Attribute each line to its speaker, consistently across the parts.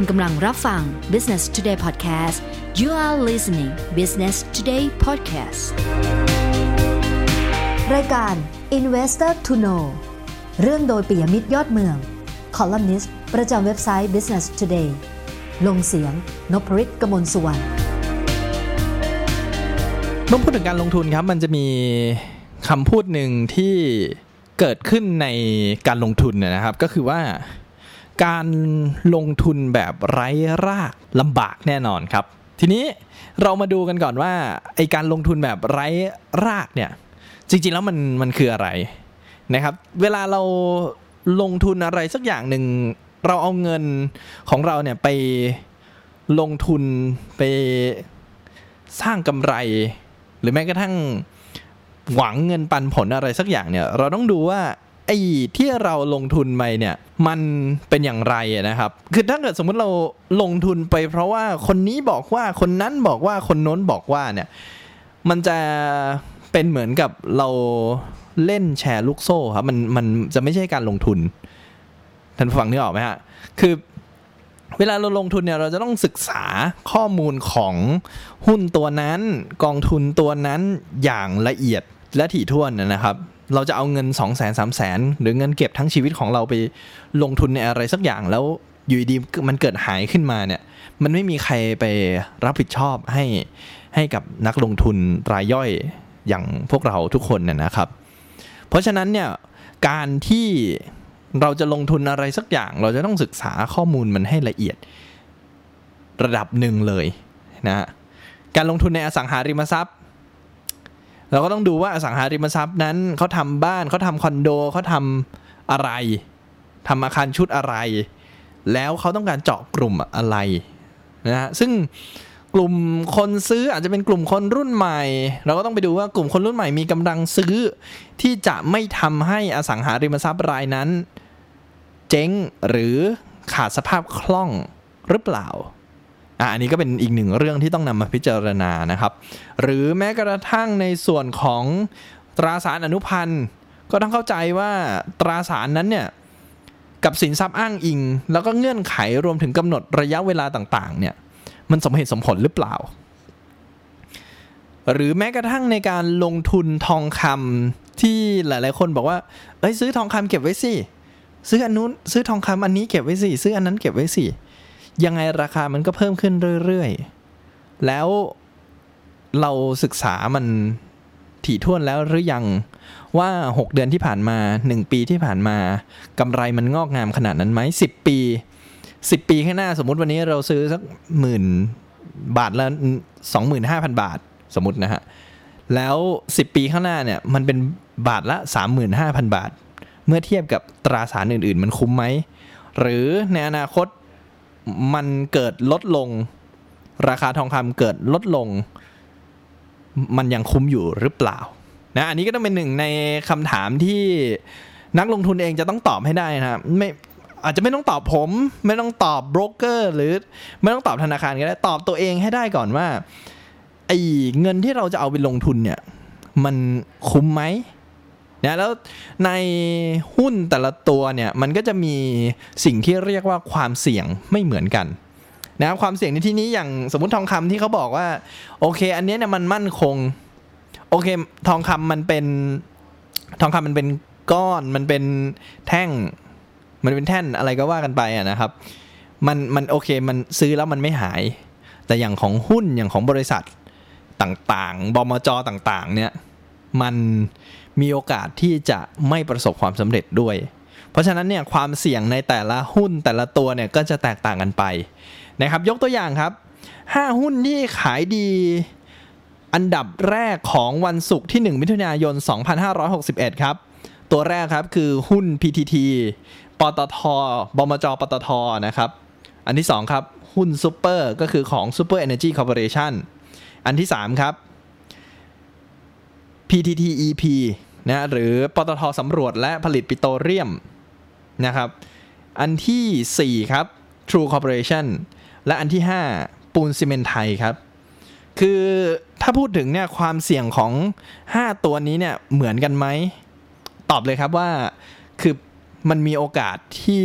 Speaker 1: คุณกำลังรับฟัง Business Today Podcast you are listening Business Today Podcast รายการ Investor to Know เรื่องโดยปิยมิตรยอดเมือง คอลัมนิสต์ประจำเว็บไซต์ Business Today ลงเสียงนพริตกมลสุวรรณ
Speaker 2: เมื่อพูดถึงการลงทุนครับ มันจะมีคำพูดหนึ่งที่เกิดขึ้นในการลงทุนนะครับ ก็คือว่า การลงทุนแบบไร้รากลำบากแน่นอนครับ ทีนี้เรามาดูกันก่อนว่าไอการลงทุนแบบไร้รากเนี่ยจริงๆแล้วมันมันคืออะไรนะครับ เวลาเราลงทุนอะไรสักอย่างหนึ่งเราเอาเงินของเราเนี่ยไปลงทุนไปสร้างกำไร หรือแม้กระทั่งหวังเงินปันผลอะไรสักอย่างเนี่ย เราต้องดูว่า ไอ้ที่เราลงทุนไปเนี่ยมันเป็นอย่างไรนะครับ คือถ้าเกิดสมมุติเราลงทุนไป เพราะว่าคนนี้บอกว่าคนนั้นบอกว่าคนโน้นบอกว่าเนี่ยมันจะเป็นเหมือนกับเราเล่นแชร์ลูกโซ่ครับมันมันจะไม่ใช่การลงทุนท่านฟังนึกออกไหมฮะคือเวลาเราลงทุนเนี่ยเราจะต้องศึกษาข้อมูลของหุ้นตัวนั้น กองทุนตัวนั้นอย่างละเอียดและถี่ถ้วนนะครับ เราจะเอาเงิน 2 0 0 0 0 0 3 0 0 0 0 หรือเงินเก็บทั้งชีวิตของเราไปลงทุนในอะไรสักอย่างแล้วอยู่ดีมันเกิดหายขึ้นมาเนี่ย มันไม่มีใครไปรับผิดชอบให้ให้กับนักลงทุนรายย่อยอย่างพวกเราทุกคนเนี่ยนะครับ เพราะฉะนั้นเนี่ยการที่เราจะลงทุนอะไรสักอย่าง เราจะต้องศึกษาข้อมูลมันให้ละเอียดระดับหนึ่งเลยนะการลงทุนในอสังหาริมทรัพย์ เราก็ต้องดูว่าอสังหาริมทรัพย์นั้นเขาทำบ้านเขาทำคอนโดเขาทำอะไรทำอาคารชุดอะไร แล้วเขาต้องการเจาะกลุ่มอะไรนะฮะซึ่งกลุ่มคนซื้ออาจจะเป็นกลุ่มคนรุ่นใหม่ เราก็ต้องไปดูว่ากลุ่มคนรุ่นใหม่มีกำลังซื้อ ที่จะไม่ทำให้อสังหาริมทรัพย์รายนั้น เจ๊งหรือขาดสภาพคล่องหรือเปล่า อะอันนี้ก็เป็นอีกหนึ่งเรื่องที่ต้องนำมาพิจารณานะครับ หรือแม้กระทั่งในส่วนของตราสารอนุพันธ์ก็ต้องเข้าใจว่าตราสารนั้นเนี่ยกับสินทรัพย์อ้างอิง แล้วก็เงื่อนไขรวมถึงกำหนดระยะเวลาต่างๆเนี่ยมันสมเหตุสมผลหรือเปล่า หรือแม้กระทั่งในการลงทุนทองคำที่หลายๆคนบอกว่าเอ้ยซื้อทองคำเก็บไว้สิซื้ออันนู้นซื้อทองคำอันนี้เก็บไว้สิซื้ออันนั้นเก็บไว้สิ ยังไงราคามันก็เพิ่มขึ้นเรื่อยๆ แล้วเราศึกษามันถี่ถ้วนแล้วหรือยังว่า 6 เดือนที่ผ่านมา 1 ปีที่ผ่านมากำไรมันงอกงามขนาดนั้นไหม10 ปีสิบปีข้างหน้าสมมุติวันนี้เราซื้อสักหมื่นบาทละสองหมื่นห้าพันบาทสมมตินะฮะ แล้วสิบปีข้างหน้าเนี่ยมันเป็นบาทละสามหมื่นห้าพันบาท เมื่อเทียบกับตราสารอื่น ๆ มันคุ้มไหม หรือในอนาคต มันเกิดลดลง ราคาทองคำเกิดลดลง มันยังคุ้มอยู่หรือเปล่านะอันนี้ก็ต้องเป็นหนึ่งในคำถามที่นักลงทุนเองจะต้องตอบให้ได้นะไม่อาจจะไม่ต้องตอบผม ไม่ต้องตอบโบรกเกอร์ หรือไม่ต้องตอบธนาคารก็ได้ตอบตัวเองให้ได้ก่อนว่าไอ้เงินที่เราจะเอาไปลงทุนเนี่ย มันคุ้มไหม นะแล้วในหุ้นแต่ละตัวเนี่ยมันก็จะมีสิ่งที่เรียกว่าความเสี่ยงไม่เหมือนกันนะความเสี่ยงในที่นี้อย่างสมมติทองคำที่เขาบอกว่าโอเค อันนี้เนี่ยมันมั่นคงโอเคทองคำมันเป็นทองคำมันเป็นก้อนมันเป็นแท่ง มันเป็นแท่นอะไรก็ว่ากันไปอะนะครับ มันมันโอเคมันซื้อแล้วมันไม่หาย แต่อย่างของหุ้นอย่างของบริษัทต่างๆ บมจต่างๆ เนี่ย มันมีโอกาสที่จะไม่ประสบความสำเร็จด้วย เพราะฉะนั้นเนี่ยความเสี่ยงในแต่ละหุ้นแต่ละตัวเนี่ยก็จะแตกต่างกันไปนะครับ ยกตัวอย่างครับ 5 หุ้นที่ขายดีอันดับแรกของวันศุกร์ที่ 1 มิถุนายน 2561 ครับ ตัวแรกครับคือหุ้น PTT ปตท บมจ ปตท นะครับ อันที่ 2 ครับ หุ้นซูเปอร์ก็คือของ Super Energy Corporation อันที่ 3 ครับ PTTEP นะหรือปตทสำรวจและผลิตปิโตรเลียมนะครับ อันที่ 4 ครับ True Corporation และอันที่ 5 ปูนซีเมนไทยครับ คือถ้าพูดถึงเนี่ยความเสี่ยงของ 5 ตัวนี้เนี่ยเหมือนกันไหม ตอบเลยครับว่าคือมันมีโอกาสที่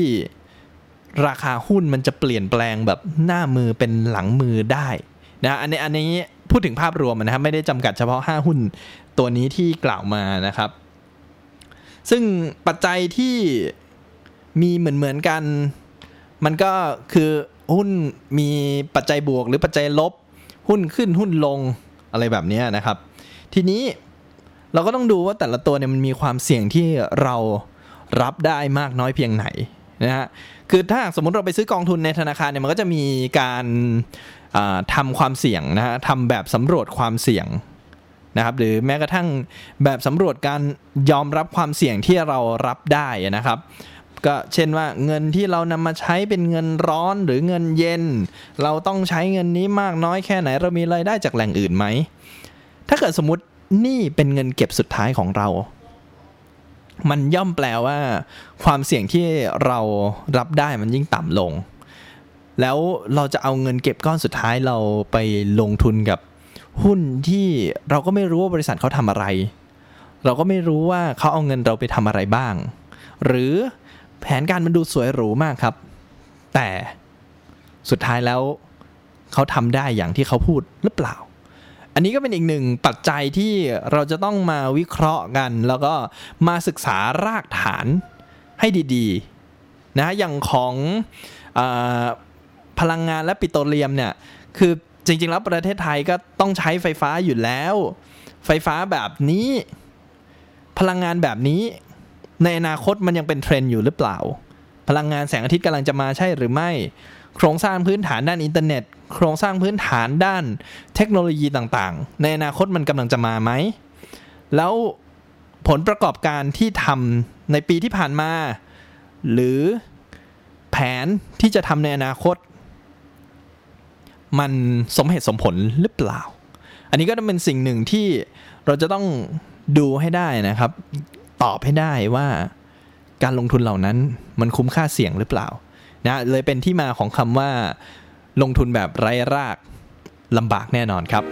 Speaker 2: ราคาหุ้นมันจะเปลี่ยนแปลงแบบหน้ามือเป็นหลังมือได้นะอันนี้อันนี้พูดถึงภาพรวมนะครับไม่ได้จำกัดเฉพาะ 5 หุ้น ตัวนี้ที่กล่าวมานะครับ ซึ่งปัจจัยที่มีเหมือนเหมือนกัน มันก็คือหุ้นมีปัจจัยบวกหรือปัจจัยลบ หุ้นขึ้นหุ้นลงอะไรแบบนี้นะครับ ทีนี้เราก็ต้องดูว่าแต่ละตัวเนี่ยมันมีความเสี่ยงที่เรารับได้มากน้อยเพียงไหนนะฮะ คือถ้าสมมติเราไปซื้อกองทุนในธนาคารเนี่ยมันก็จะมีการทำความเสี่ยงนะฮะทำแบบสำรวจความเสี่ยง นะครับหรือแม้กระทั่งแบบสำรวจการยอมรับความเสี่ยงที่เรารับได้นะครับ ก็เช่นว่าเงินที่เรานำมาใช้เป็นเงินร้อนหรือเงินเย็น เราต้องใช้เงินนี้มากน้อยแค่ไหนเรามีรายได้จากแหล่งอื่นไหม ถ้าเกิดสมมตินี่เป็นเงินเก็บสุดท้ายของเรา มันย่อมแปลว่า ความเสี่ยงที่เรารับได้มันยิ่งต่ำลง แล้วเราจะเอาเงินเก็บก้อนสุดท้ายเราไปลงทุนกับ หุ้นที่เราก็ไม่รู้ว่าบริษัทเขาทำอะไร เราก็ไม่รู้ว่าเขาเอาเงินเราไปทำอะไรบ้าง หรือแผนการมันดูสวยหรูมากครับ แต่สุดท้ายแล้วเขาทำได้อย่างที่เขาพูดหรือเปล่า อันนี้ก็เป็นอีกหนึ่งปัจจัยที่เราจะต้องมาวิเคราะห์กัน แล้วก็มาศึกษารากฐานให้ดีๆนะอย่างของอพลังงานและปิโตรเลียมเนี่ยคือ จริง ๆ แล้วประเทศไทยก็ต้องใช้ไฟฟ้าอยู่แล้ว ไฟฟ้าแบบนี้ พลังงานแบบนี้ ในอนาคตมันยังเป็นเทรนด์อยู่หรือเปล่า พลังงานแสงอาทิตย์กำลังจะมาใช่หรือไม่ โครงสร้างพื้นฐานด้านอินเทอร์เน็ต โครงสร้างพื้นฐานด้านเทคโนโลยีต่างๆ ในอนาคตมันกำลังจะมาไหม แล้วผลประกอบการที่ทำในปีที่ผ่านมา หรือแผนที่จะทำในอนาคต มันสมเหตุสมผลหรือเปล่า อันนี้ก็ต้องเป็นสิ่งหนึ่งที่เราจะต้องดูให้ได้นะครับ ตอบให้ได้ว่าการลงทุนเหล่านั้นมันคุ้มค่าเสี่ยงหรือเปล่านะเลยเป็นที่มาของคำว่า ลงทุนแบบไร้รากลำบากแน่นอนครับ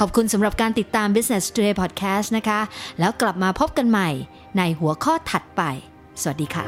Speaker 1: ขอบคุณสำหรับการติดตาม Business Today Podcast นะคะ แล้วกลับมาพบกันใหม่ในหัวข้อถัดไป สวัสดีค่ะ